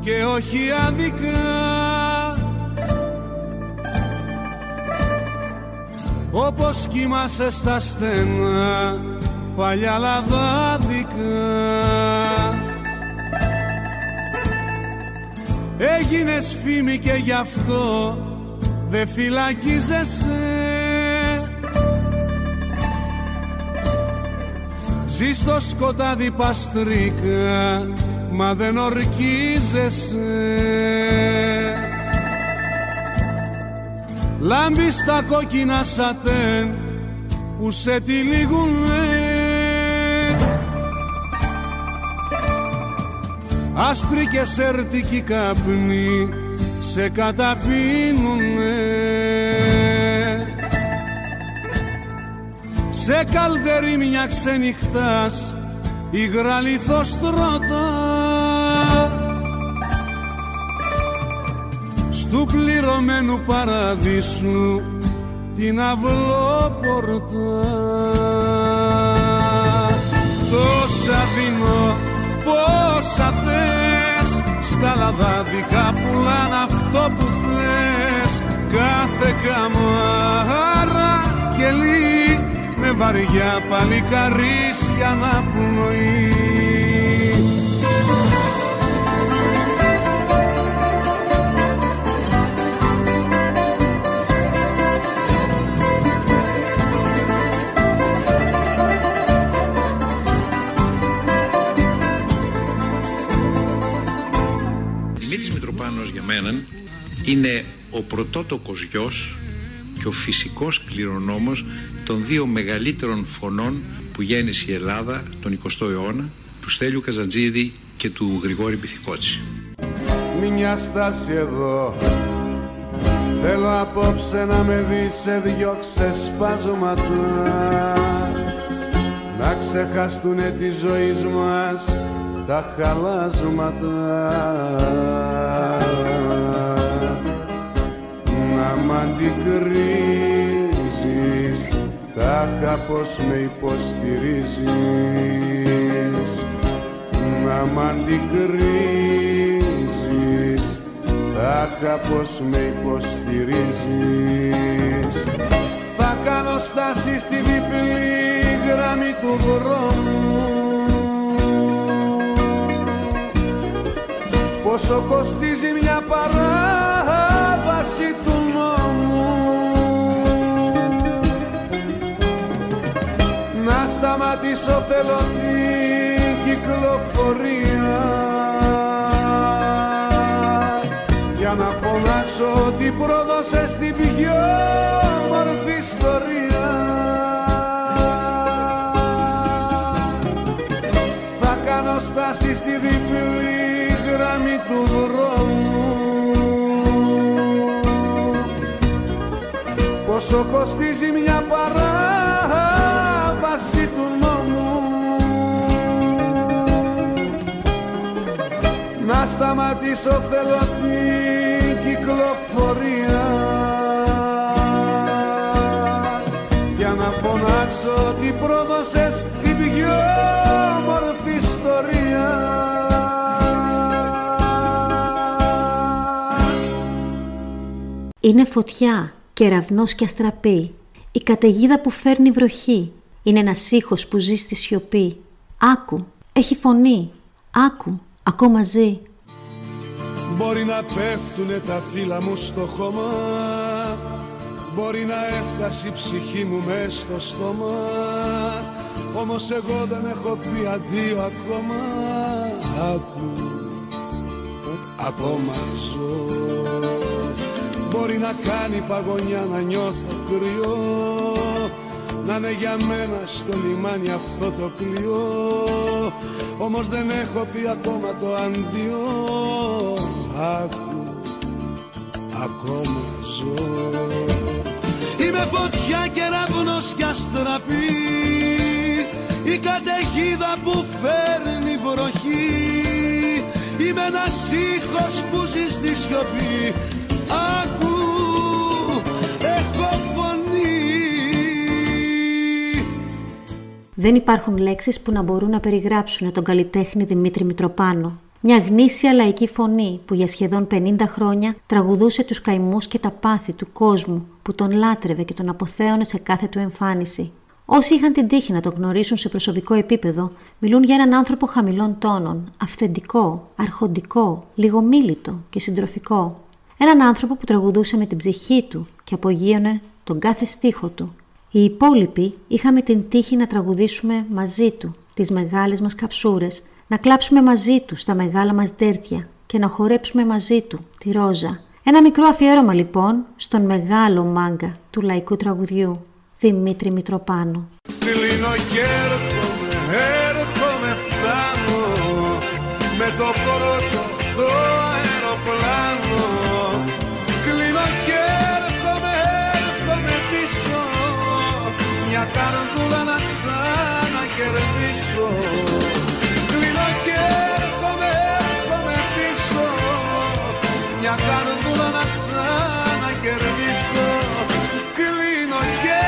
και όχι άδικα Όπως κοιμάσαι στα στενά παλιά λαδάδικα. Έγινες φήμη και γι' αυτό δεν φυλακίζεσαι. Ζεις στο σκοτάδι παστρίκα μα δεν ορκίζεσαι. Λάμπεις τα κόκκινα σατέν που σε τυλίγουνε. Άσπρη και σέρτικη καπνή σε καταπίνουνε. Σε καλτερή μια ξενυχτάς υγρά λιθοστρώτα Στου πληρωμένου παραδείσου την αυλόπορτα. Τόσα δίνω πόσα θες στα λαδάδικα πουλάν αυτό που θες. Κάθε καμάρα και λύ με βαριά παλικαρίσια να πνοεί Δημήτρης Μητροπάνος για μένα είναι ο πρωτότοκος γιος και ο φυσικός κληρονόμος των δύο μεγαλύτερων φωνών που γέννησε η Ελλάδα τον 20ο αιώνα, του Στέλιου Καζαντζίδη και του Γρηγόρη Πυθικότση. Μια στάση εδώ. Θέλω απόψε να με δεις σε δυο ξεσπάσματα Να ξεχαστούνε τη ζωή μας τα χαλάσματα Να μ' αντικρίζεις Τάχα πως με υποστηρίζεις Να μ' αντικρίζεις. Τάχα πως με υποστηρίζεις. Θα κάνω στάση στη διπλή γραμμή του δρόμου. Πόσο κοστίζει μια παράβαση του νόμου σταματήσω θέλω την κυκλοφορία. Για να φωνάξω ότι πρόδωσε στην πιο μορφή ιστορία. Θα κάνω στάση στη διπλή γραμμή του δρόμου. Πόσο κοστίζει μια παράβαση Να σταματήσω θέλω την κυκλοφορία Για να φωνάξω ότι πρόδωσες την πιο μορφή ιστορία Είναι φωτιά, κεραυνός και αστραπή. Η καταιγίδα που φέρνει βροχή. Είναι ένας ήχος που ζει στη σιωπή. Άκου, έχει φωνή. Άκου, ακόμα ζει. Μπορεί να πέφτουνε τα φύλλα μου στο χώμα. Μπορεί να έφτασε η ψυχή μου μες στο στόμα. Όμως εγώ δεν έχω πει αντίο ακόμα. Άκου, ακόμα ζω. Μπορεί να κάνει παγωνιά να νιώθω κρυό. Να είναι για μένα στο λιμάνι αυτό το κλειό. Όμως δεν έχω πει ακόμα το αντίο Άκου, ακόμα ζω. Είμαι φωτιά και ραυνός κι αστραπή Η καταιγίδα που φέρνει βροχή. Είμαι ένας ήχος που ζει στη σιωπή. Άκου, έχω φωνή. Δεν υπάρχουν λέξεις που να μπορούν να περιγράψουν τον καλλιτέχνη Δημήτρη Μητροπάνο. Μια γνήσια λαϊκή φωνή που για σχεδόν 50 χρόνια τραγουδούσε τους καημούς και τα πάθη του κόσμου που τον λάτρευε και τον αποθέωνε σε κάθε του εμφάνιση. Όσοι είχαν την τύχη να τον γνωρίσουν σε προσωπικό επίπεδο, μιλούν για έναν άνθρωπο χαμηλών τόνων, αυθεντικό, αρχοντικό, λιγομίλητο και συντροφικό. Έναν άνθρωπο που τραγουδούσε με την ψυχή του και απογείωνε τον κάθε στίχο του. Οι υπόλοιποι είχαμε την τύχη να τραγουδήσουμε μαζί του τις μεγάλες μας καψούρες, να κλάψουμε μαζί τους στα μεγάλα μας δέρτια και να χορέψουμε μαζί του τη ρόζα. Ένα μικρό αφιέρωμα λοιπόν στον μεγάλο μάγκα του λαϊκού τραγουδιού, Δημήτρη Μητροπάνου. Κλείνω και έρχομαι, έρχομαι, φτάνω Με το πρώτο το αεροπλάνο Κλείνω και έρχομαι, έρχομαι πίσω Μια καρδούλα να ξανακερδίσω ξανακερδίσω Κλείνω και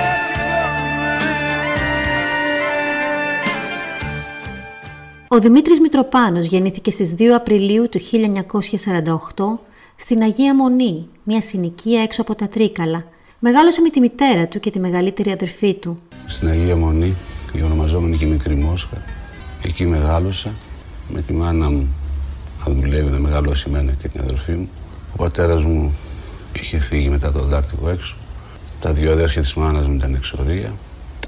Ο Δημήτρης Μητροπάνος γεννήθηκε στις 2 Απριλίου του 1948 στην Αγία Μονή, μια συνοικία έξω από τα Τρίκαλα. Μεγάλωσε με τη μητέρα του και τη μεγαλύτερη αδερφή του. στην Αγία Μονή, η ονομαζόμενη και μικρή Μόσχα. Εκεί μεγάλωσα με τη μάνα μου να δουλεύει, να μεγαλώσει εμένα και την αδερφή μου. Ο πατέρας μου είχε φύγει μετά το δάκτυλο έξω. Τα δύο αδέρφια της μάνας μου ήταν εξορία.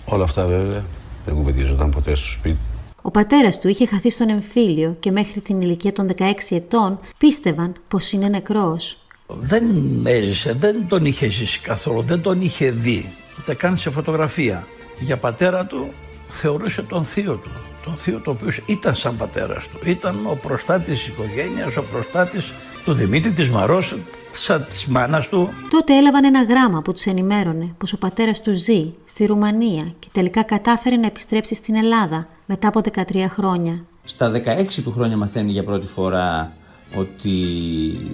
Όλα αυτά βέβαια δεν κουβεντιαζόταν ποτέ στο σπίτι. Ο πατέρας του είχε χαθεί στον εμφύλιο και μέχρι την ηλικία των 16 ετών πίστευαν πως είναι νεκρός. Δεν έζησε, δεν τον είχε ζήσει καθόλου, δεν τον είχε δει, ούτε καν σε φωτογραφία. Για πατέρα του θεωρούσε τον θείο του. Τον θείο το οποίος ήταν σαν πατέρας του. Ήταν ο προστάτης της οικογένειας, ο προστάτης του Δημήτρη, της Μαρός, σαν της μάνας του. Τότε έλαβαν ένα γράμμα που τους ενημέρωνε πως ο πατέρας του ζει στη Ρουμανία και τελικά κατάφερε να επιστρέψει στην Ελλάδα μετά από 13 χρόνια. Στα 16 του χρόνια μαθαίνει για πρώτη φορά ότι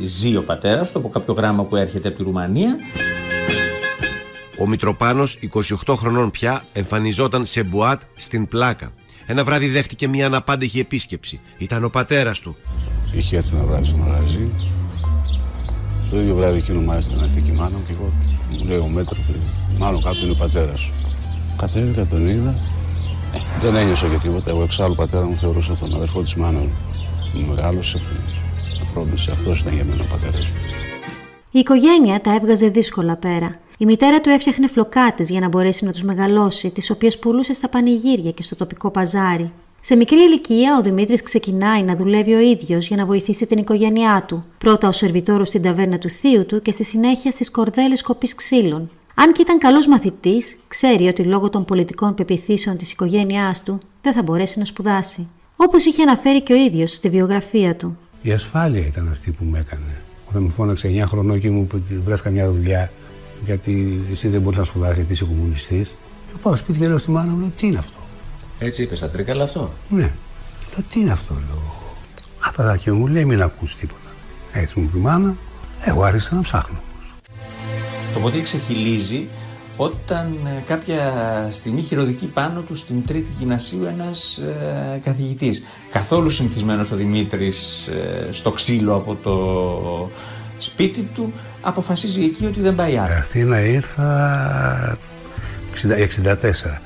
ζει ο πατέρας του από κάποιο γράμμα που έρχεται από τη Ρουμανία. Ο Μητροπάνος, 28 χρονών πια, εμφανιζόταν σε μπουάτ στην πλάκα. Ένα βράδυ δέχτηκε μια αναπάντεχη επίσκεψη. Ήταν ο πατέρας του. Είχε έρθει ένα βράδυ στο μαγαζί. Το ίδιο βράδυ εκείνο μάλιστα να έρθει και η μάνα μου και εγώ μου λέει ο μέτρος μάλλον κάτω είναι ο πατέρας σου. Κατέβηκα, τον είδα. Ε, δεν ένιωσα για τίποτα. Εγώ εξάλλου πατέρα μου θεωρούσα τον αδερφό της μάνας μου. Μου μεγάλωσε, με φρόντισε. Αυτός ήταν για μένα ο πατέρας μου. Η οικογένεια τα έβγαζε δύσκολα πέρα. Η μητέρα του έφτιαχνε φλοκάτες για να μπορέσει να τους μεγαλώσει, τις οποίες πουλούσε στα πανηγύρια και στο τοπικό παζάρι. Σε μικρή ηλικία, ο Δημήτρης ξεκινάει να δουλεύει ο ίδιος για να βοηθήσει την οικογένειά του. Πρώτα ω σερβιτόρος στην ταβέρνα του θείου του και στη συνέχεια στις κορδέλες κοπής ξύλων. Αν και ήταν καλός μαθητής, ξέρει ότι λόγω των πολιτικών πεπιθήσεων της οικογένειάς του δεν θα μπορέσει να σπουδάσει. Όπως είχε αναφέρει και ο ίδιος στη βιογραφία του. Η ασφάλεια ήταν αυτή που με έκανε. Όταν με φώναξε 9 χρονών και μου είπε ότι βρέσκα μια δουλειά, γιατί εσύ δεν μπορείς να σπουδάσεις, γιατί είσαι κομμουνιστής. Και πάω σπίτι και λέω στη μάνα μου, λέω, τι είναι αυτό; Έτσι είπες στα τρίκαλα αυτό; Ναι. Λέω, τι είναι αυτό, λέω. Α, παιδάκι μου, λέει, μην ακούς τίποτα. Έτσι μου πει η μάνα, εγώ άρχισα να ψάχνω. Το ποτήρι ξεχυλίζει όταν ε, κάποια στιγμή χειροδικεί πάνω του στην τρίτη γυμνασίου ένας ε, καθηγητής. Καθόλου συνηθισμένος ο Δημήτρης ε, στο ξύλο από το σπίτι του, αποφασίζει εκεί ότι δεν πάει άλλο. Αθήνα ήρθα 60 64.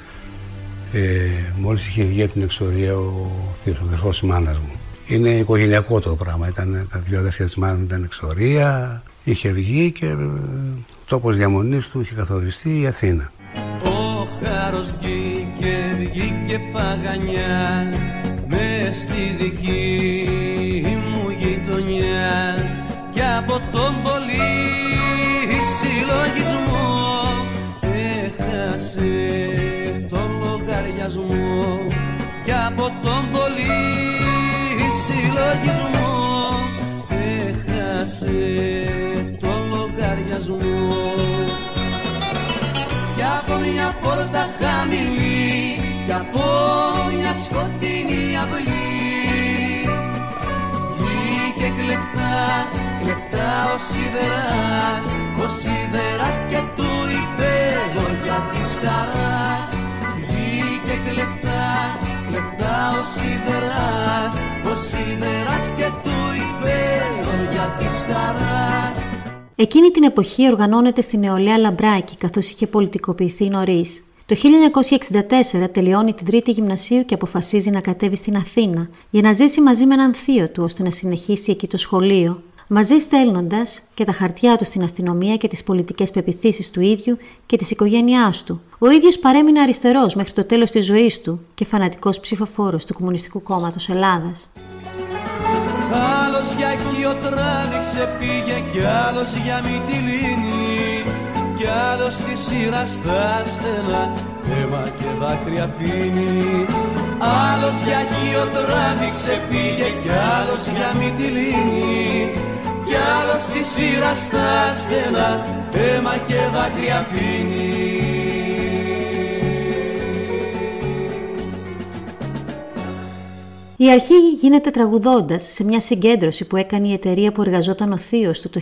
Ε, μόλις είχε βγει από την εξορία ο θείος, ο αδερφός της μάνας μου. Είναι οικογενειακό το πράγμα. Ήταν, τα δύο αδέρφια της μάλλον ήταν εξορία, είχε βγει και ε, τόπος διαμονής του είχε καθοριστεί η Αθήνα. Ο χάρος βγήκε, βγήκε παγανιά μες στη δική μου γειτονιά και από τον πολύ συλλογισμό. Έχασε τον λογαριασμό. Και από τον πολύ συλλογισμό. Έχασε τον λογαριασμό. Κι από μια πόρτα χαμηλή. Κι από μια σκοτεινή αυλή. Βγήκε κλεφτά, κλεφτά ο σιδεράς ο σιδεράς και του είπε λόγια της χαράς βγήκε κλεφτά, κλεφτά ο σιδεράς ο σιδεράς και του είπε λόγια της χαράς Εκείνη την εποχή οργανώνεται στη νεολαία Λαμπράκη καθώς είχε πολιτικοποιηθεί νωρίς. Το 1964 τελειώνει την τρίτη γυμνασίου και αποφασίζει να κατέβει στην Αθήνα για να ζήσει μαζί με έναν θείο του ώστε να συνεχίσει εκεί το σχολείο. Μαζί στέλνοντας και τα χαρτιά του στην αστυνομία και τις πολιτικές πεπιθήσεις του ίδιου και της οικογένειάς του. Ο ίδιος παρέμεινε αριστερός μέχρι το τέλος της ζωής του και φανατικός ψηφοφόρος του Κομμουνιστικού Κόμματος Ελλάδας. Άλλος για τράβηξε πήγε κι άλλος για Μυτιλίνη κι άλλος στη σειρά στα στενά αίμα και δάκρυα πίνει Άλλος για τράβηξε πήγε κι άλλος για Μυτιλίνη κι άλλος στη σειρά στα στενά αίμα και δάκρυα πίνει Η αρχή γίνεται τραγουδώντας σε μια συγκέντρωση που έκανε η εταιρεία που εργαζόταν ο θείος του το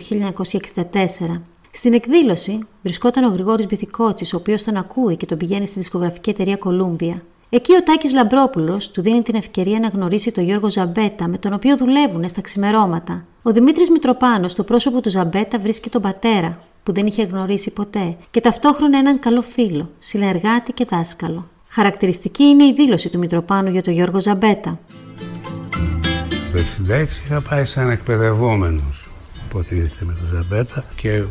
1964. Στην εκδήλωση βρισκόταν ο Γρηγόρης Μπιθικότσης, ο οποίος τον ακούει και τον πηγαίνει στη δισκογραφική εταιρεία Columbia. Εκεί ο Τάκης Λαμπρόπουλος του δίνει την ευκαιρία να γνωρίσει τον Γιώργο Ζαμπέτα, με τον οποίο δουλεύουν στα ξημερώματα. Ο Δημήτρης Μητροπάνος, στο πρόσωπο του Ζαμπέτα, βρίσκει τον πατέρα, που δεν είχε γνωρίσει ποτέ, και ταυτόχρονα έναν καλό φίλο, συνεργάτη και δάσκαλο. Χαρακτηριστική είναι η δήλωση του Μητροπάνου για τον Γιώργο Ζαμπέτα. Το 1966 είχα πάει σαν εκπαιδευόμενος υποτίθεται με τον Ζαμπέτα και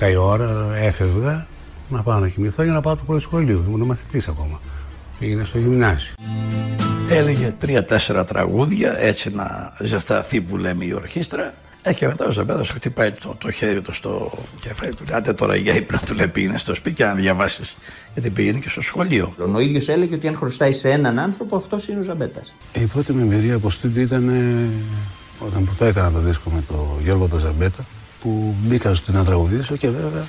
11 η ώρα έφευγα να πάω να κοιμηθώ για να πάω το πρώτο σχολείο. Ήμουν μαθητής ακόμα. Πήγαινε στο γυμνάσιο. Έλεγε τρία-τέσσερα τραγούδια έτσι να ζεσταθεί που λέμε η ορχήστρα ε, και μετά ο Ζαμπέτα χτυπάει το, το χέρι του στο κεφάλι του. Άντε τώρα για ύπνο του λέει πήγαινε στο σπίτι να διαβάσεις. Γιατί πήγαινε και στο σχολείο. Ο ίδιος έλεγε ότι αν χρωστάει σε έναν άνθρωπο, αυτός είναι ο Ζαμπέτα. Η πρώτη μου εμπειρία από στούντιο ήταν όταν πρώτα έκανα το δίσκο με τον Γιώργο τον Ζαμπέτα που μπήκα στο να τραγουδήσω και βέβαια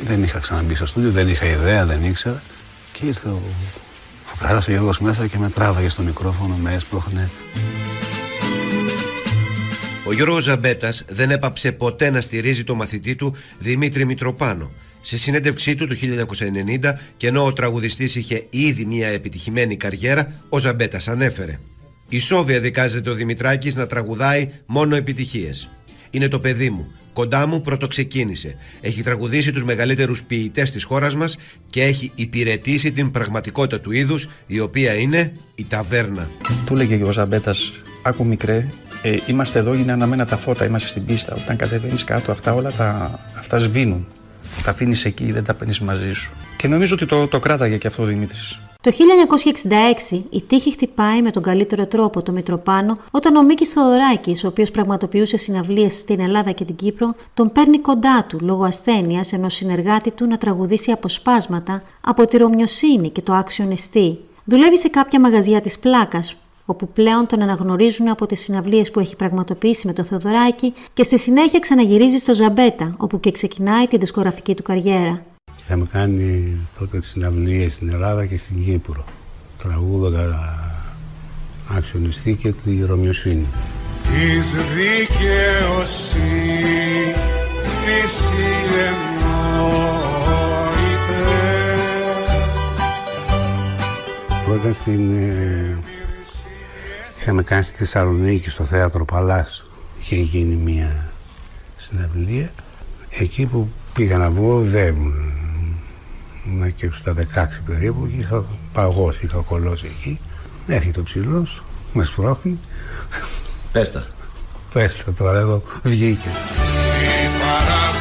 δεν είχα ξαναμπεί στο στούντιο, δεν είχα ιδέα, δεν ήξερα. Και ήρθε ο φουκαράς ο Γιώργος μέσα και με τράβαγε στο μικρόφωνο, με έσπροχνε. Ο Γιώργος Ζαμπέτας δεν έπαψε ποτέ να στηρίζει το μαθητή του Δημήτρη Μητροπάνο. Σε συνέντευξή του το 1990 και ενώ ο τραγουδιστής είχε ήδη μια επιτυχημένη καριέρα, ο Ζαμπέτας ανέφερε «Η Σόβια δικάζεται ο Δημητράκης να τραγουδάει μόνο επιτυχίες. Είναι το παιδί μου. Κοντά μου πρώτο ξεκίνησε. Έχει τραγουδήσει τους μεγαλύτερους ποιητές της χώρας μας και έχει υπηρετήσει την πραγματικότητα του είδους, η οποία είναι η ταβέρνα. Του λέγε ο Ζαμπέτας, άκου μικρέ, ε, είμαστε εδώ είναι αναμένα τα φώτα, είμαστε στην πίστα. Όταν κατεβαίνεις κάτω, αυτά όλα τα, αυτά σβήνουν. Τα αφήνεις εκεί, δεν τα παίρνεις μαζί σου. Και νομίζω ότι το, το κράταγε και αυτό ο Δημήτρης. Το 1966 η τύχη χτυπάει με τον καλύτερο τρόπο το Μητροπάνο όταν ο Μίκης Θοδωράκης, ο οποίος πραγματοποιούσε συναυλίες στην Ελλάδα και την Κύπρο, τον παίρνει κοντά του λόγω ασθένειας ενός συνεργάτη του να τραγουδήσει αποσπάσματα από τη Ρωμιοσύνη και το Άξιο Νεστή. Δουλεύει σε κάποια μαγαζιά της πλάκας όπου πλέον τον αναγνωρίζουν από τις συναυλίες που έχει πραγματοποιήσει με το Θεοδωράκη και στη συνέχεια ξαναγυρίζει στο Ζαμπέτα, όπου και ξεκινάει τη δισκογραφική του καριέρα. Είχαμε κάνει τότε τις συναυλίες στην Ελλάδα και στην Κύπρο, τραγούδοντα αξιονιστή και τη Ρωμιοσύνη. Της δικαιοσύνης Πρώτα στην ε, Είχαμε κάνει στη Θεσσαλονίκη στο θέατρο Παλάς. Είχε γίνει μια συναυλία. Εκεί που πήγα να βγω δεν ήμουν και στα 16 περίπου και είχα παγώσει, είχα κολλώσει εκεί. Έρχεται ο ψηλός, με σπρώχνει Πες τα. Πες τα τώρα εδώ βγήκε. Η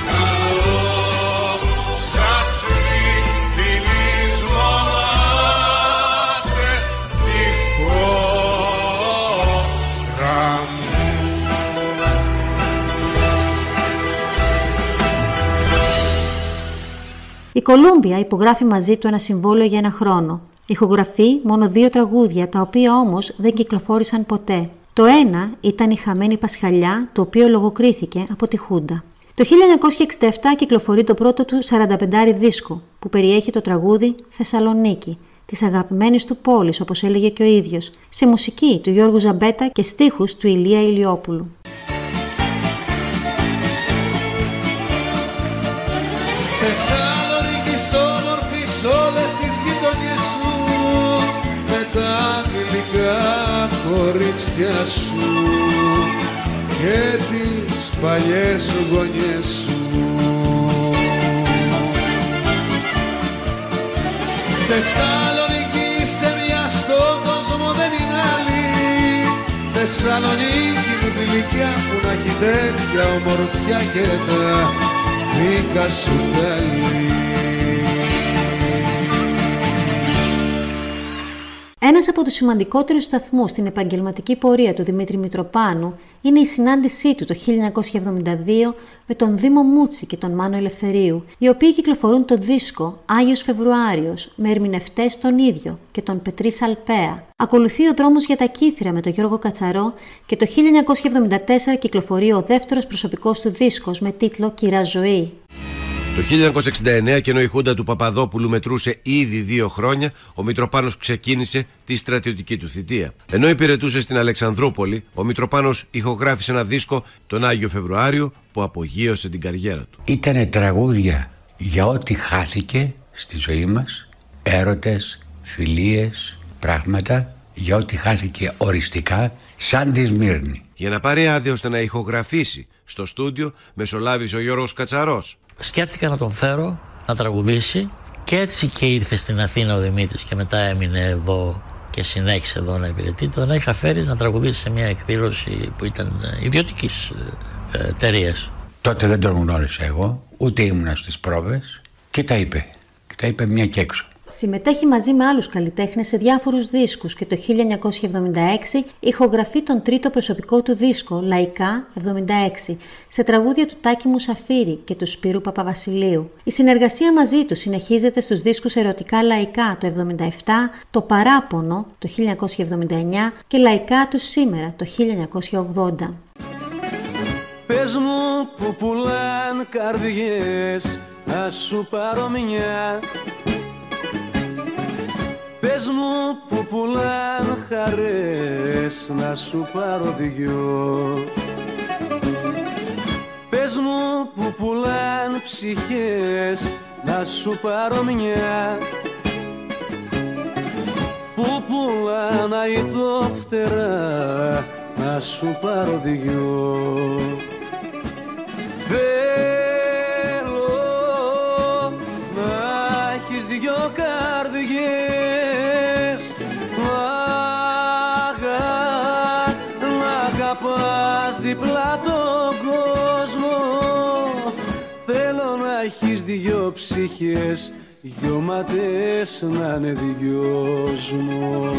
Κολούμπια υπογράφει μαζί του ένα συμβόλαιο για ένα χρόνο. Ηχογραφεί μόνο δύο τραγούδια, τα οποία όμως δεν κυκλοφόρησαν ποτέ. Το ένα ήταν η Χαμένη Πασχαλιά, το οποίο λογοκρίθηκε από τη Χούντα. Το 1967 κυκλοφορεί το πρώτο του 45 δίσκο, που περιέχει το τραγούδι «Θεσσαλονίκη», της αγαπημένης του πόλης, όπως έλεγε και ο ίδιος, σε μουσική του Γιώργου Ζαμπέτα και στίχους του Ηλία Ηλιόπουλου. Θεσσαλονίκης όμορφης όλες τις γειτονιές σου με τα γλυκά κορίτσια σου και τις παλιές γωνιές σου. Θεσσαλονίκη σε μια στον κόσμο δεν είναι άλλη. Θεσσαλονίκη μου γλυκιά που να έχει τέτοια ομορφιά και τα δίκα σου τέλη Ένας από τους σημαντικότερους σταθμούς στην επαγγελματική πορεία του Δημήτρη Μητροπάνου είναι η συνάντησή του το 1972 με τον Δήμο Μούτσι και τον Μάνο Ελευθερίου, οι οποίοι κυκλοφορούν το δίσκο Άγιος Φεβρουάριος με ερμηνευτές τον ίδιο και τον Πετρίς Σαλπέα. Ακολουθεί ο δρόμος για τα Κύθρα με τον Γιώργο Κατσαρό και το 1974 κυκλοφορεί ο δεύτερος προσωπικός του δίσκος με τίτλο «Κυρά Ζωή». Το 1969 και ενώ η Χούντα του Παπαδόπουλου μετρούσε ήδη δύο χρόνια, ο Μητροπάνος ξεκίνησε τη στρατιωτική του θητεία. Ενώ υπηρετούσε στην Αλεξανδρούπολη, ο Μητροπάνος ηχογράφησε ένα δίσκο τον Άγιο Φεβρουάριο που απογείωσε την καριέρα του. Ήτανε τραγούδια για ό,τι χάθηκε στη ζωή μας, έρωτες, φιλίες, πράγματα, για ό,τι χάθηκε οριστικά, σαν τη Σμύρνη. Για να πάρει άδεια ώστε να ηχογραφήσει στο στούντιο, μεσολάβησε ο Γιώργος Κατσαρός. Σκέφτηκα να τον φέρω να τραγουδήσει και έτσι και ήρθε στην Αθήνα ο Δημήτρης και μετά έμεινε εδώ και συνέχισε εδώ να υπηρετεί. Τον είχα φέρει να τραγουδήσει σε μια εκδήλωση που ήταν ιδιωτικής εταιρείας. Τότε δεν τον γνώρισα εγώ, ούτε ήμουνα στις πρόβες και τα είπε. Και τα είπε μια και έξω. Συμμετέχει μαζί με άλλους καλλιτέχνες σε διάφορους δίσκους και το 1976 ηχογραφεί τον τρίτο προσωπικό του δίσκο «Λαϊκά 76» σε τραγούδια του Τάκη Μουσαφίρη και του Σπύρου Παπαβασιλείου. Η συνεργασία μαζί του συνεχίζεται στους δίσκους «Ερωτικά Λαϊκά» το 1977, «Το Παράπονο» το 1979 και «Λαϊκά του Σήμερα» το 1980. Πες μου που πουλάν καρδιές, ας σου πάρω μια Πες μου που πουλάν χαρές να σου πάρω δυο. Πες μου που πουλάν ψυχές να σου πάρω μια. Που πουλάν αητό φτερά να σου πάρω δυο. Θέλω έχεις δυο ψυχές γιωματές να είναι δυο Θέλω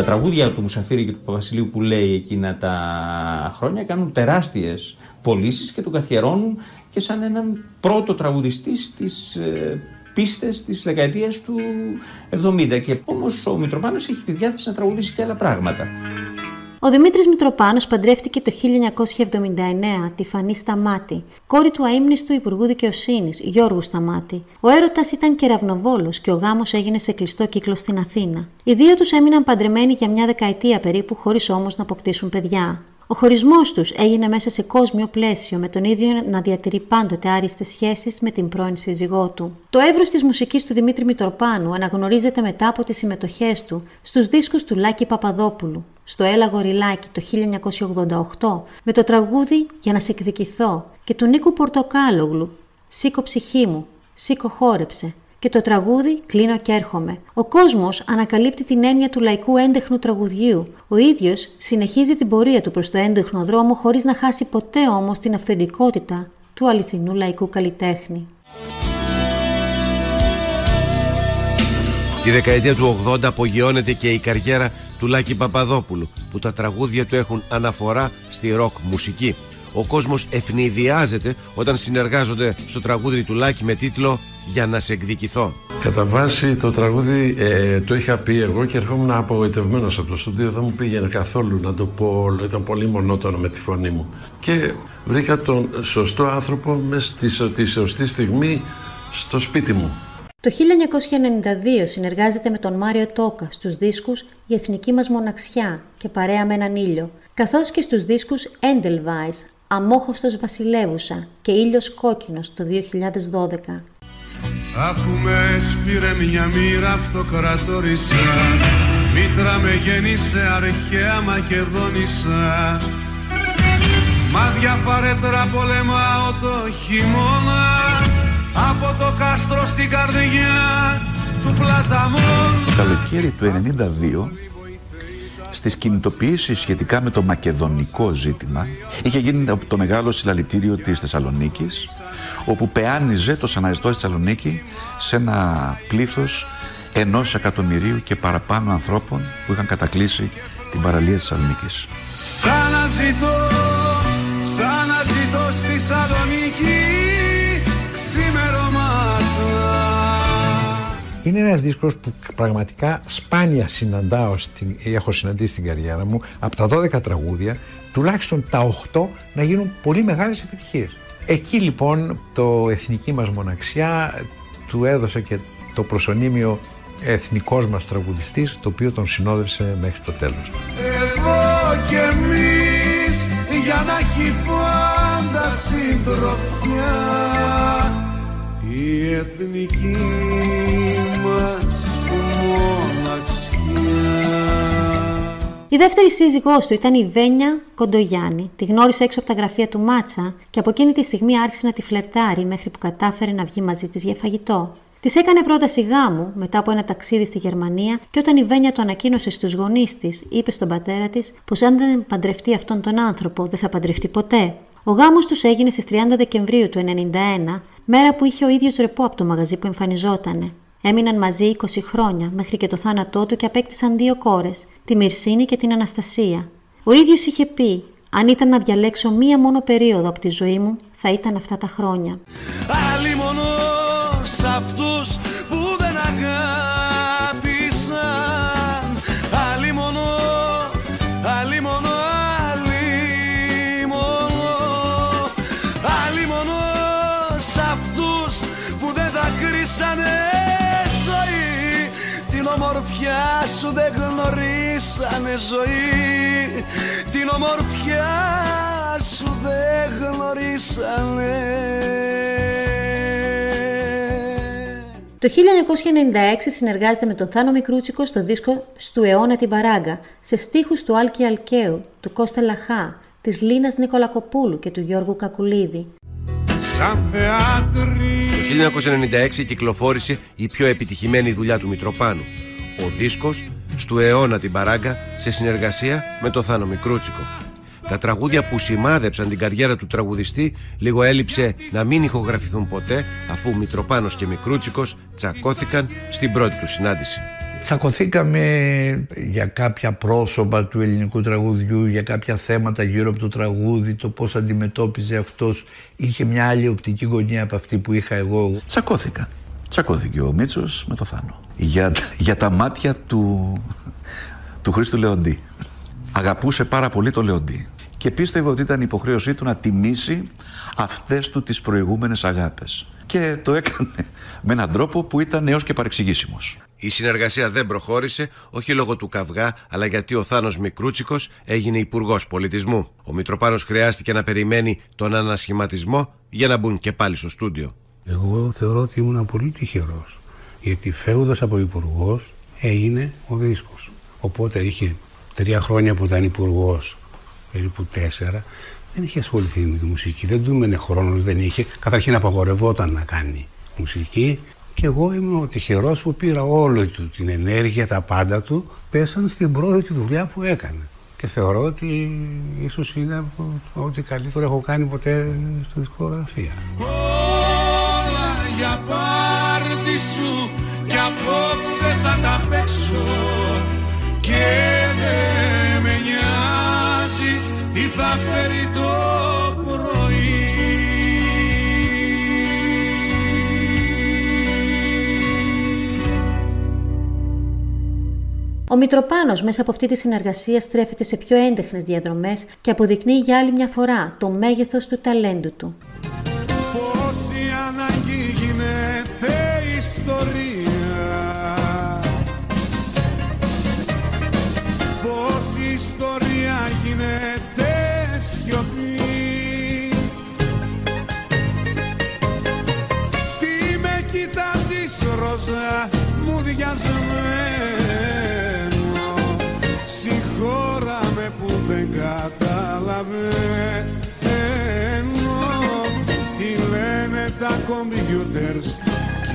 Τα τραγούδια του Μουσαφίρη και του Παπασιλείου που λέει εκείνα τα χρόνια κάνουν τεράστιες πωλήσεις και τον καθιερώνουν και σαν έναν πρώτο τραγουδιστή στις ε, πίστες της δεκαετίας του 70 και όμως ο Μητροπάνος έχει τη διάθεση να τραγουδήσει και άλλα πράγματα. Ο Δημήτρης Μητροπάνος παντρεύτηκε το 1979 τη Φανή Σταμάτη, κόρη του αείμνηστου Υπουργού Δικαιοσύνης Γιώργου Σταμάτη. Ο έρωτας ήταν κεραυνοβόλος και ο γάμος έγινε σε κλειστό κύκλο στην Αθήνα. Οι δύο τους έμειναν παντρεμένοι για μια δεκαετία περίπου, χωρίς όμως να αποκτήσουν παιδιά. Ο χωρισμός τους έγινε μέσα σε κόσμιο πλαίσιο, με τον ίδιο να διατηρεί πάντοτε άριστες σχέσεις με την πρώην σύζυγό του. Το εύρος της μουσικής του Δημήτρη Μητροπάνου αναγνωρίζεται μετά από τις συμμετοχές του στους δίσκους του Λάκη Παπαδόπουλου, στο Έλα Γοριλάκι το 1988 με το τραγούδι «Για να σε εκδικηθώ» και του Νίκου Πορτοκάλογλου «Σήκω ψυχή μου», «Σήκω χόρεψε» και το τραγούδι «Κλείνω και έρχομαι». Ο κόσμος ανακαλύπτει την έννοια του λαϊκού έντεχνου τραγουδιού. Ο ίδιος συνεχίζει την πορεία του προς το έντεχνο δρόμο χωρίς να χάσει ποτέ όμως την αυθεντικότητα του αληθινού λαϊκού καλλιτέχνη. Τη δεκαετία του 80 απογειώνεται και η καριέρα του Λάκη Παπαδόπουλου που τα τραγούδια του έχουν αναφορά στη ροκ μουσική. Ο κόσμος ευνηδιάζεται όταν συνεργάζονται στο τραγούδι του Λάκη με τίτλο «Για να σε εκδικηθώ». Κατά βάση το τραγούδι ε, το είχα πει εγώ και ερχόμουν απογοητευμένος από το στούντιο, δεν μου πήγαινε καθόλου να το πω, ήταν πολύ μονότονο με τη φωνή μου. Και βρήκα τον σωστό άνθρωπο μέσα στη σωστή στιγμή στο σπίτι μου. Το 1992 συνεργάζεται με τον Μάριο Τόκα στους δίσκους «Η Εθνική μας Μοναξιά» και «Παρέα με έναν ήλιο», καθώς και στους δίσκους «Endelweiss», «Αμόχωστος Βασιλεύουσα» και «Ήλιος Κόκκινος» το 2012. Αφού με σπήρε μια μοίρα αυτοκρατόρισα. Μήτρα με γέννησε αρχαία Μακεδόνισσα. Μα διαφαρέτρα πολεμάω το χειμώνα. Από το κάστρο στην καρδιά του Πλαταμών. Το καλοκαίρι του 92 στις κινητοποιήσεις σχετικά με το μακεδονικό ζήτημα είχε γίνει το μεγάλο συλλαλητήριο της Θεσσαλονίκης όπου πεάνιζε το Σαναριστό της Θεσσαλονίκη σε ένα πλήθος ενός εκατομμυρίου και παραπάνω ανθρώπων που είχαν κατακλείσει την παραλία της Θεσσαλονίκης. Σαν σαν στη Θεσσαλονίκη Είναι ένας δίσκος που πραγματικά σπάνια συναντάω, στην, έχω συναντήσει στην καριέρα μου, από τα 12 τραγούδια, τουλάχιστον τα 8 να γίνουν πολύ μεγάλες επιτυχίες. Εκεί λοιπόν το εθνική μας μοναξιά του έδωσε και το προσωνύμιο εθνικός μας τραγουδιστής, το οποίο τον συνόδευσε μέχρι το τέλος. Εδώ και εμείς για να έχει πάντα συντροφιά δεύτερη σύζυγός του ήταν η Βένια Κοντογιάννη. Τη γνώρισε έξω από τα γραφεία του Μάτσα και από εκείνη τη στιγμή άρχισε να τη φλερτάρει μέχρι που κατάφερε να βγει μαζί της για φαγητό. Της έκανε πρόταση γάμου μετά από ένα ταξίδι στη Γερμανία και όταν η Βένια το ανακοίνωσε στους γονείς της, είπε στον πατέρα της πως αν δεν παντρευτεί αυτόν τον άνθρωπο δεν θα παντρευτεί ποτέ. Ο γάμος τους έγινε στις 30 Δεκεμβρίου του 1991, μέρα που είχε ο ίδιος ρεπό από το μαγαζί που εμφανιζότανε. Έμειναν μαζί 20 χρόνια μέχρι και το θάνατό του και απέκτησαν δύο κόρες, τη Μυρσίνη και την Αναστασία. Ο ίδιος είχε πει «Αν ήταν να διαλέξω μία μόνο περίοδο από τη ζωή μου, θα ήταν αυτά τα χρόνια». Άλλοι μόνος σ' αυτούς γνωρίσανε ζωή. Την ομορφιά σου δεν γνωρίσανε. Το 1996 συνεργάζεται με τον Θάνο Μικρούτσικο στο δίσκο «Στου αιώνα την παράγκα» σε στίχους του Άλκη Αλκαίου, του Κώστα Λαχά, της Λίνας Νικολακοπούλου και του Γιώργου Κακουλίδη. Το 1996 κυκλοφόρησε η πιο επιτυχημένη δουλειά του Μητροπάνου, ο δίσκος «Στου αιώνα την παράγκα» σε συνεργασία με το Θάνο Μικρούτσικο. Τα τραγούδια που σημάδεψαν την καριέρα του τραγουδιστή λίγο έλειψε να μην ηχογραφηθούν ποτέ αφού Μητροπάνος και Μικρούτσικος τσακώθηκαν στην πρώτη τους συνάντηση. Τσακωθήκαμε για κάποια πρόσωπα του ελληνικού τραγουδιού, για κάποια θέματα γύρω από το τραγούδι, το πώς αντιμετώπιζε αυτός. Είχε μια άλλη οπτική γωνία από αυτή που είχα εγώ. Τσακώθηκα. Τσακώθηκε ο Μίτσος με το Θάνο. Για, για τα μάτια του, του Χρήστου Λεοντή. Αγαπούσε πάρα πολύ το Λεοντή. και πίστευε ότι ήταν υποχρέωσή του να τιμήσει αυτές του τις προηγούμενες αγάπες. Και το έκανε με έναν τρόπο που ήταν έως και παρεξηγήσιμος. Η συνεργασία δεν προχώρησε, όχι λόγω του καυγά, αλλά γιατί ο Θάνος Μικρούτσικος έγινε υπουργός πολιτισμού. Ο Μητροπάνος χρειάστηκε να περιμένει τον ανασχηματισμό για να μπουν και πάλι στο στούντιο. Εγώ θεωρώ ότι ήμουν πολύ τυχερός. Γιατί φεύγοντας από υπουργός έγινε ο δίσκος. Οπότε είχε τρία χρόνια που ήταν υπουργός, περίπου τέσσερα, δεν είχε ασχοληθεί με τη μουσική. Δεν του έμενε χρόνος, δεν είχε. Καταρχήν απαγορευόταν να κάνει μουσική. Και εγώ είμαι ο τυχερός που πήρα όλη του την ενέργεια, τα πάντα του, πέσαν στην πρώτη δουλειά που έκανε. Και θεωρώ ότι ίσως είναι ό,τι καλύτερο έχω κάνει ποτέ στη δισκογραφία. Όλα για πάρτι σου και απόψε θα τα παίξω και δεν με νοιάζει τι θα φέρει το Ο Μητροπάνος μέσα από αυτή τη συνεργασία στρέφεται σε πιο έντεχνες διαδρομές και αποδεικνύει για άλλη μια φορά το μέγεθος του ταλέντου του. Πόση ανάγκη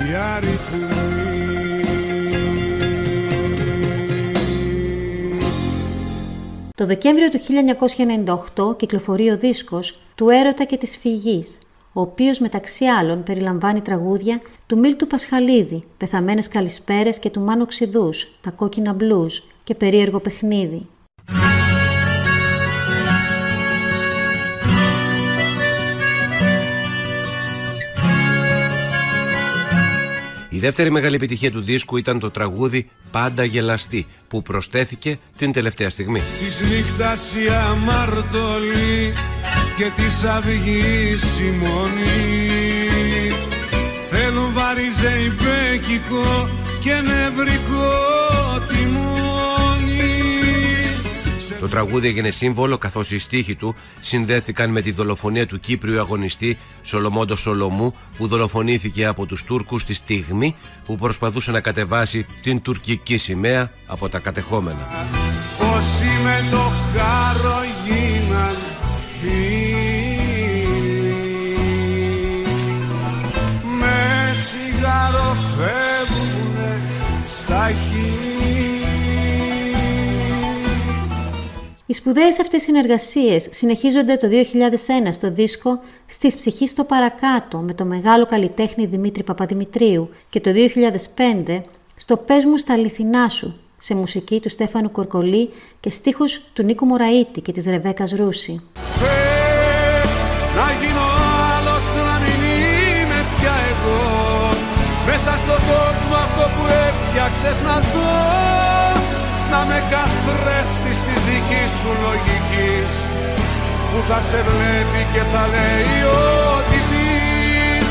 οι αριθμοί Το Δεκέμβριο του 1998 κυκλοφορεί ο δίσκος «Του έρωτα και της φυγής», ο οποίος μεταξύ άλλων περιλαμβάνει τραγούδια του Μίλτου Πασχαλίδη, «Πεθαμένες καλησπέρες» και του Μάνου Ξιδούς, «Τα κόκκινα μπλουζ» και «Περίεργο παιχνίδι». Η δεύτερη μεγάλη επιτυχία του δίσκου ήταν το τραγούδι «Πάντα γελαστή» που προσθέθηκε την τελευταία στιγμή. Της νύχτας η αμαρτωλή και της αυγής η μονή Θέλουν βαριζεϊπέκικο και νευρικό τιμόνι Το τραγούδι έγινε σύμβολο καθώς οι στίχοι του συνδέθηκαν με τη δολοφονία του Κύπριου αγωνιστή Σολομόντος Σολομού που δολοφονήθηκε από τους Τούρκους τη στιγμή που προσπαθούσε να κατεβάσει την τουρκική σημαία από τα κατεχόμενα. Όσοι με το χάρο γίναν φίλοι Με τσιγάρο φεύγουνε στα χείλη Οι σπουδαίες αυτές συνεργασίες συνεχίζονται το 2001 στο δίσκο «Στις ψυχής στο παρακάτω» με το μεγάλο καλλιτέχνη Δημήτρη Παπαδημητρίου και το 2005 στο «Πες μου στα αληθινά σου» σε μουσική του Στέφανου Κορκολί και στίχους του Νίκου Μωραήτη και της Ρεβέκας Ρούση. Πες να γίνω άλλος να μην είμαι πια εγώ Μέσα στον κόσμο αυτό που έφτιαξες να ζω Να με καθρέφτεις θα σε βλέπει και θα λέει ό,τι πεις.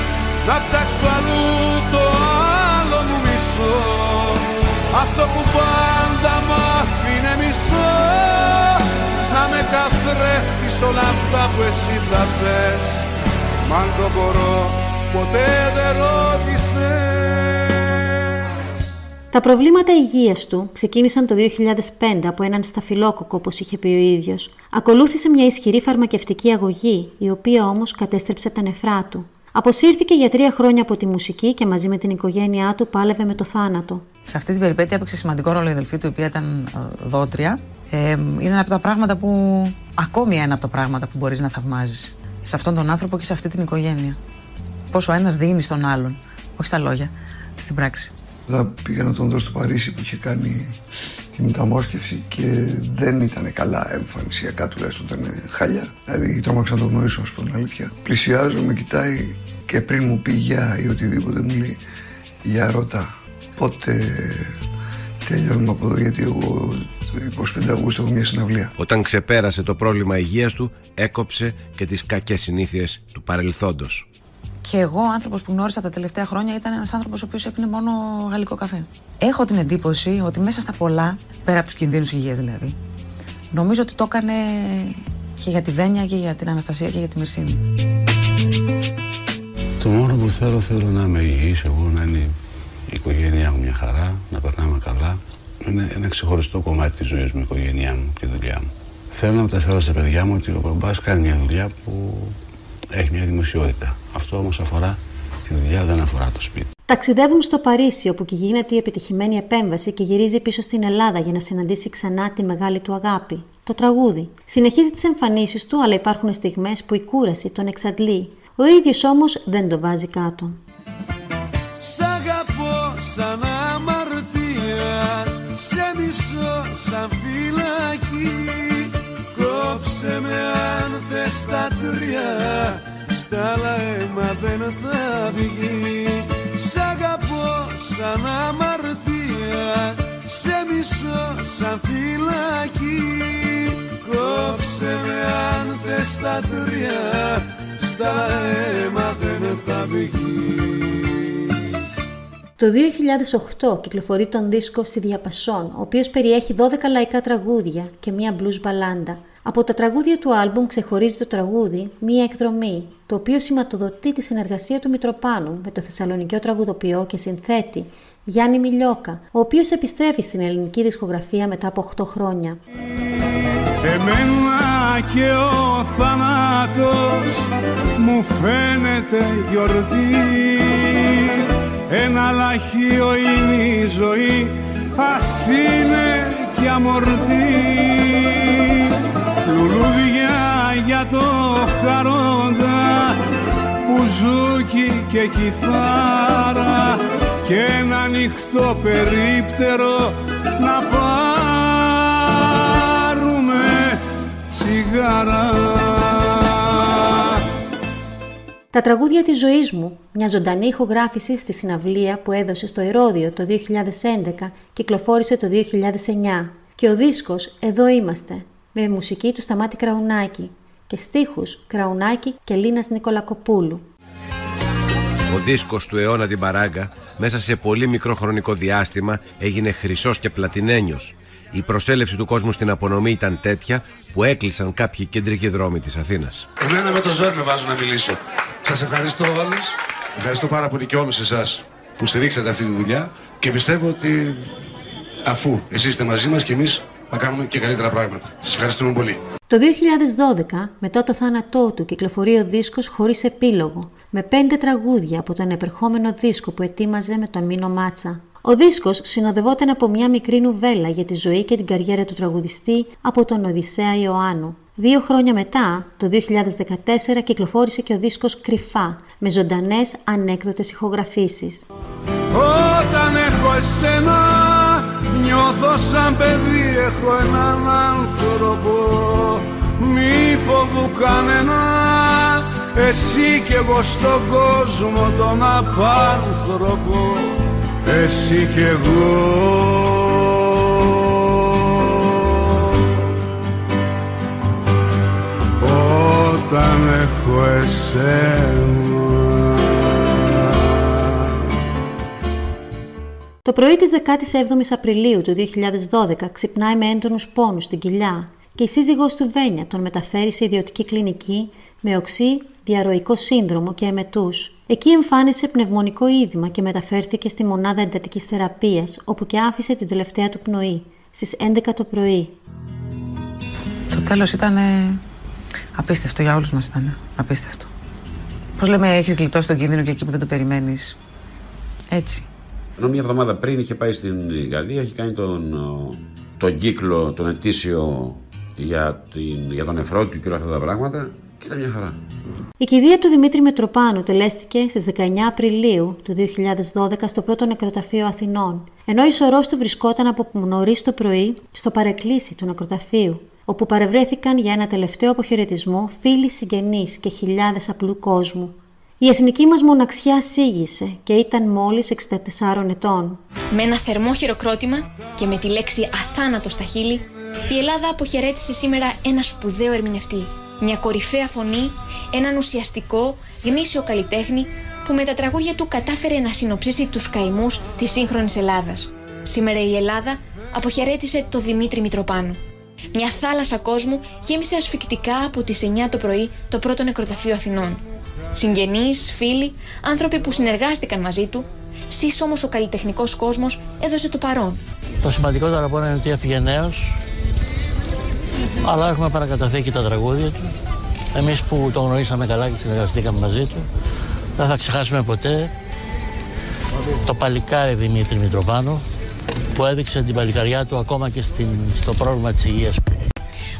Να ψάξω αλλού το άλλο μου μισό. Αυτό που πάντα μ' άφηνε μισό. Να με καθρέφτεις όλα αυτά που εσύ θα θες. Μ' αν το μπορώ ποτέ δεν ρώτησες Τα προβλήματα υγείας του ξεκίνησαν το 2005 από έναν σταφυλόκοκο, όπως είχε πει ο ίδιος. Ακολούθησε μια ισχυρή φαρμακευτική αγωγή, η οποία όμως κατέστρεψε τα νεφρά του. Αποσύρθηκε για τρία χρόνια από τη μουσική και μαζί με την οικογένειά του πάλευε με το θάνατο. Σε αυτή την περιπέτεια έπαιξε σημαντικό ρόλο η αδελφή του, η οποία ήταν ε, δότρια. Ε, είναι ένα από τα πράγματα που. ακόμη ένα από τα πράγματα που μπορείς να θαυμάζεις. Σε αυτόν τον άνθρωπο και σε αυτή την οικογένεια. Πόσο ένας δίνει στον άλλον. Όχι στα λόγια, στην πράξη. Μετά πήγα να τον δω στο Παρίσι που είχε κάνει τη μεταμόσχευση και δεν ήταν καλά εμφανισιακά τουλάχιστον ήταν χαλιά. Δηλαδή τρόμαξα να τον γνωρίσω, ας πούμε την αλήθεια. Πλησιάζω, με κοιτάει και πριν μου πει γεια ή οτιδήποτε μου λέει για ρώτα πότε τελειώνουμε από εδώ γιατί εγώ 25 Αυγούστου έχω μια συναυλία. Όταν ξεπέρασε το πρόβλημα υγείας του, έκοψε και τις κακές συνήθειες του παρελθόντος. Και εγώ, ο άνθρωπος που γνώρισα τα τελευταία χρόνια, ήταν ένας άνθρωπος ο οποίος έπινε μόνο γαλλικό καφέ. Έχω την εντύπωση ότι μέσα στα πολλά, πέρα από τους κινδύνους υγείας δηλαδή, νομίζω ότι το έκανε και για τη Βένια και για την Αναστασία και για τη Μυρσίνη. Το μόνο που θέλω, θέλω να είμαι υγιής, εγώ να είναι η οικογένειά μου μια χαρά, να περνάμε καλά. Είναι ένα ξεχωριστό κομμάτι της ζωής μου, η οικογένειά μου, τη δουλειά μου. Θέλω να μεταφέρω στα παιδιά μου ότι ο μπαμπάς κάνει μια δουλειά που έχει μια δημοσιότητα. Αυτό όμως αφορά τη δουλειά, δεν αφορά το σπίτι. Ταξιδεύουν στο Παρίσι, όπου και γίνεται η επιτυχημένη επέμβαση και γυρίζει πίσω στην Ελλάδα για να συναντήσει ξανά τη μεγάλη του αγάπη, το τραγούδι. Συνεχίζει τις εμφανίσεις του, αλλά υπάρχουν στιγμές που η κούραση τον εξαντλεί. Ο ίδιος όμως δεν το βάζει κάτω. Αν θες τα τρία Στα άλλα αίμα δεν θα βγει. Σ' αγαπώ σαν αμαρτία Σε μισώ σαν φυλακή. Κόψε με αν θες τα τρία Στα αίμα δεν θα βγει. Το 2008 κυκλοφορεί τον δίσκο στη Διαπασόν, ο οποίος περιέχει 12 λαϊκά τραγούδια και μία μπλουζ μπαλάντα. Από τα τραγούδια του άλμπουμ ξεχωρίζει το τραγούδι «Μία εκδρομή», το οποίο σηματοδοτεί τη συνεργασία του Μητροπάνου με το θεσσαλονικιό τραγουδοποιό και συνθέτη Γιάννη Μιλιόκα, ο οποίος επιστρέφει στην ελληνική δισκογραφία μετά από 8 χρόνια. Εμένα και ο θάνατος μου φαίνεται γιορτή Ένα λαχείο είναι η ζωή ας είναι και αμορτή Λουλούδια για το χαρόντα μπουζούκι και κιθάρα και ένα ανοιχτό περίπτερο να πάρουμε τσιγάρα. Τα τραγούδια της ζωής μου, μια ζωντανή ηχογράφηση στη συναυλία που έδωσε στο Ηρώδιο το 2011, κυκλοφόρησε το 2009. Και ο δίσκος «Εδώ είμαστε», με μουσική του Σταμάτη Κραουνάκη και στίχους Κραουνάκη και Λίνας Νικολακοπούλου. Ο δίσκος του αιώνα την παράγκα μέσα σε πολύ μικρό χρονικό διάστημα έγινε χρυσός και πλατινένιος. Η προσέλευση του κόσμου στην απονομή ήταν τέτοια που έκλεισαν κάποιοι κεντρικοί δρόμοι της Αθήνας. Εμένα με το ζόρι με βάζουν να μιλήσω. Σας ευχαριστώ όλους. Ευχαριστώ πάρα πολύ και όλους εσάς που στηρίξατε αυτή τη δουλειά και πιστεύω ότι αφού εσείς είστε μαζί μας και εμείς θα κάνουμε και καλύτερα πράγματα. Σας ευχαριστούμε πολύ. Το 2012, μετά το θάνατό του, κυκλοφορεί ο δίσκος χωρίς επίλογο, με πέντε τραγούδια από τον επερχόμενο δίσκο που ετοίμαζε με τον Μίνο Μάτσα. Ο δίσκος συνοδευόταν από μια μικρή νουβέλα για τη ζωή και την καριέρα του τραγουδιστή από τον Οδυσσέα Ιωάννου. Δύο χρόνια μετά, το 2014, κυκλοφόρησε και ο δίσκος «Κρυφά», με ζωντανές ανέκδοτες ηχογραφήσεις. Όταν έχω εσένα νιώθω σαν παιδί έχω έναν άνθρωπο. Μη φοβού κανένα εσύ κι εγώ στον κόσμο τον απάνθρωπο. Εσύ κι εγώ. Όταν έχω εσένα Το πρωί της 17ης Απριλίου του 2012 ξυπνάει με έντονους πόνους στην κοιλιά και η σύζυγός του Βένια τον μεταφέρει σε ιδιωτική κλινική με οξύ, διαρροϊκό σύνδρομο και εμετούς. Εκεί εμφάνισε πνευμονικό είδημα και μεταφέρθηκε στη μονάδα εντατικής θεραπείας όπου και άφησε την τελευταία του πνοή στις 11 το πρωί. Το τέλος ήταν ε, απίστευτο για όλους μας ήταν. Απίστευτο. Πώς λέμε έχεις γλιτώσει τον κίνδυνο και εκεί που δεν το περιμένεις. Έτσι. Ενώ μια εβδομάδα πριν είχε πάει στην Γαλλία, είχε κάνει τον, τον κύκλο, τον ετήσιο για, την, για τον νεφρό του και όλα αυτά τα πράγματα και ήταν μια χαρά. Η κηδεία του Δημήτρη Μετροπάνου τελέστηκε στις 19 Απριλίου του 2012 στο πρώτο νεκροταφείο Αθηνών, ενώ η σωρός του βρισκόταν από νωρίς το πρωί στο παρεκκλήσι του νεκροταφείου, όπου παρευρέθηκαν για ένα τελευταίο αποχαιρετισμό φίλοι συγγενείς και χιλιάδες απλού κόσμου. Η εθνική μας μοναξιά σήγησε και ήταν μόλις 64 ετών. Με ένα θερμό χειροκρότημα και με τη λέξη αθάνατος στα χείλη, Η Ελλάδα αποχαιρέτησε σήμερα ένα σπουδαίο ερμηνευτή. Μια κορυφαία φωνή, έναν ουσιαστικό, γνήσιο καλλιτέχνη που με τα τραγούδια του κατάφερε να συνοψίσει τους καημούς της σύγχρονης Ελλάδας. Σήμερα η Ελλάδα αποχαιρέτησε το Δημήτρη Μητροπάνο. Μια θάλασσα κόσμου γέμισε ασφικτικά από τις 9 το πρωί το πρώτο νεκροταφείο Αθηνών. Συγγενείς, φίλοι, άνθρωποι που συνεργάστηκαν μαζί του, σεις όμως ο καλλιτεχνικός κόσμος έδωσε το παρόν. Το σημαντικότερο από όλα είναι ότι έφυγε νέος, αλλά έχουμε παρακαταθήκη τα τραγούδια του. Εμείς που τον γνωρίσαμε καλά και συνεργαστήκαμε μαζί του, δεν θα ξεχάσουμε ποτέ το παλικάρι Δημήτρη Μητροπάνο που έδειξε την παλικαριά του ακόμα και στην, στο πρόβλημα της υγείας που είχε.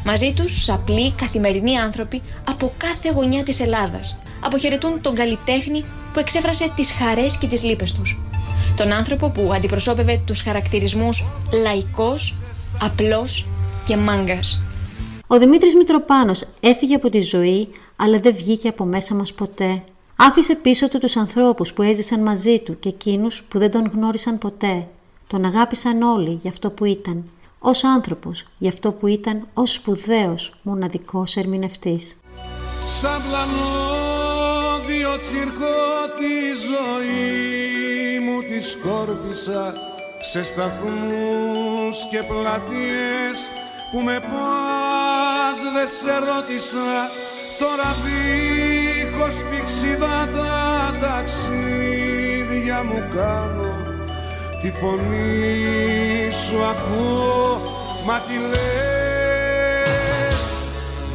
Μαζί τους απλοί καθημερινοί άνθρωποι από κάθε γωνιά της Ελλάδας αποχαιρετούν τον καλλιτέχνη που εξέφρασε τις χαρές και τις λύπες τους. Τον άνθρωπο που αντιπροσώπευε τους χαρακτηρισμούς λαϊκός, απλός και μάγκας. Ο Δημήτρης Μητροπάνος έφυγε από τη ζωή, αλλά δεν βγήκε από μέσα μας ποτέ. Άφησε πίσω του τους ανθρώπους που έζησαν μαζί του και εκείνους που δεν τον γνώρισαν ποτέ. Τον αγάπησαν όλοι για αυτό που ήταν. Ως άνθρωπος, για αυτό που ήταν ως σπουδαίος, μοναδικός ερμηνευτής. Σαν πλανόδιο τσιρκό τη ζωή μου τη σκόρπισα σε σταθμούς και πλατείες που με πας δεν σε ρώτησα τώρα δίχως πηξιδά τα ταξίδια μου κάνω τη φωνή σου ακούω μα τι λες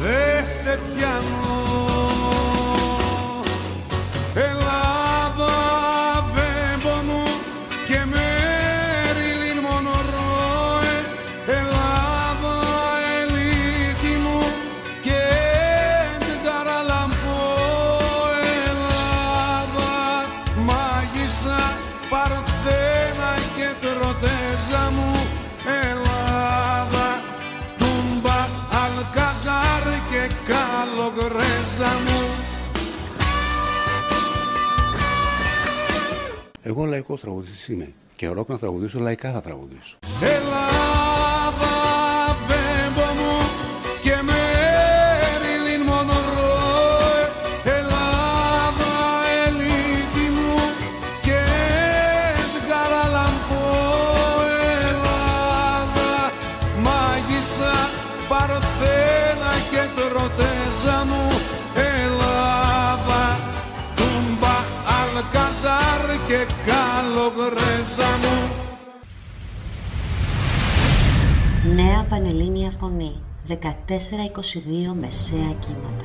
δεν σε πιάνω είμαι. Και ροκ να τραγουδήσω, λαϊκά θα τραγουδήσω. Ελλάδα Νέα Πανελλήνια Φωνή. 14-22 μεσαία κύματα.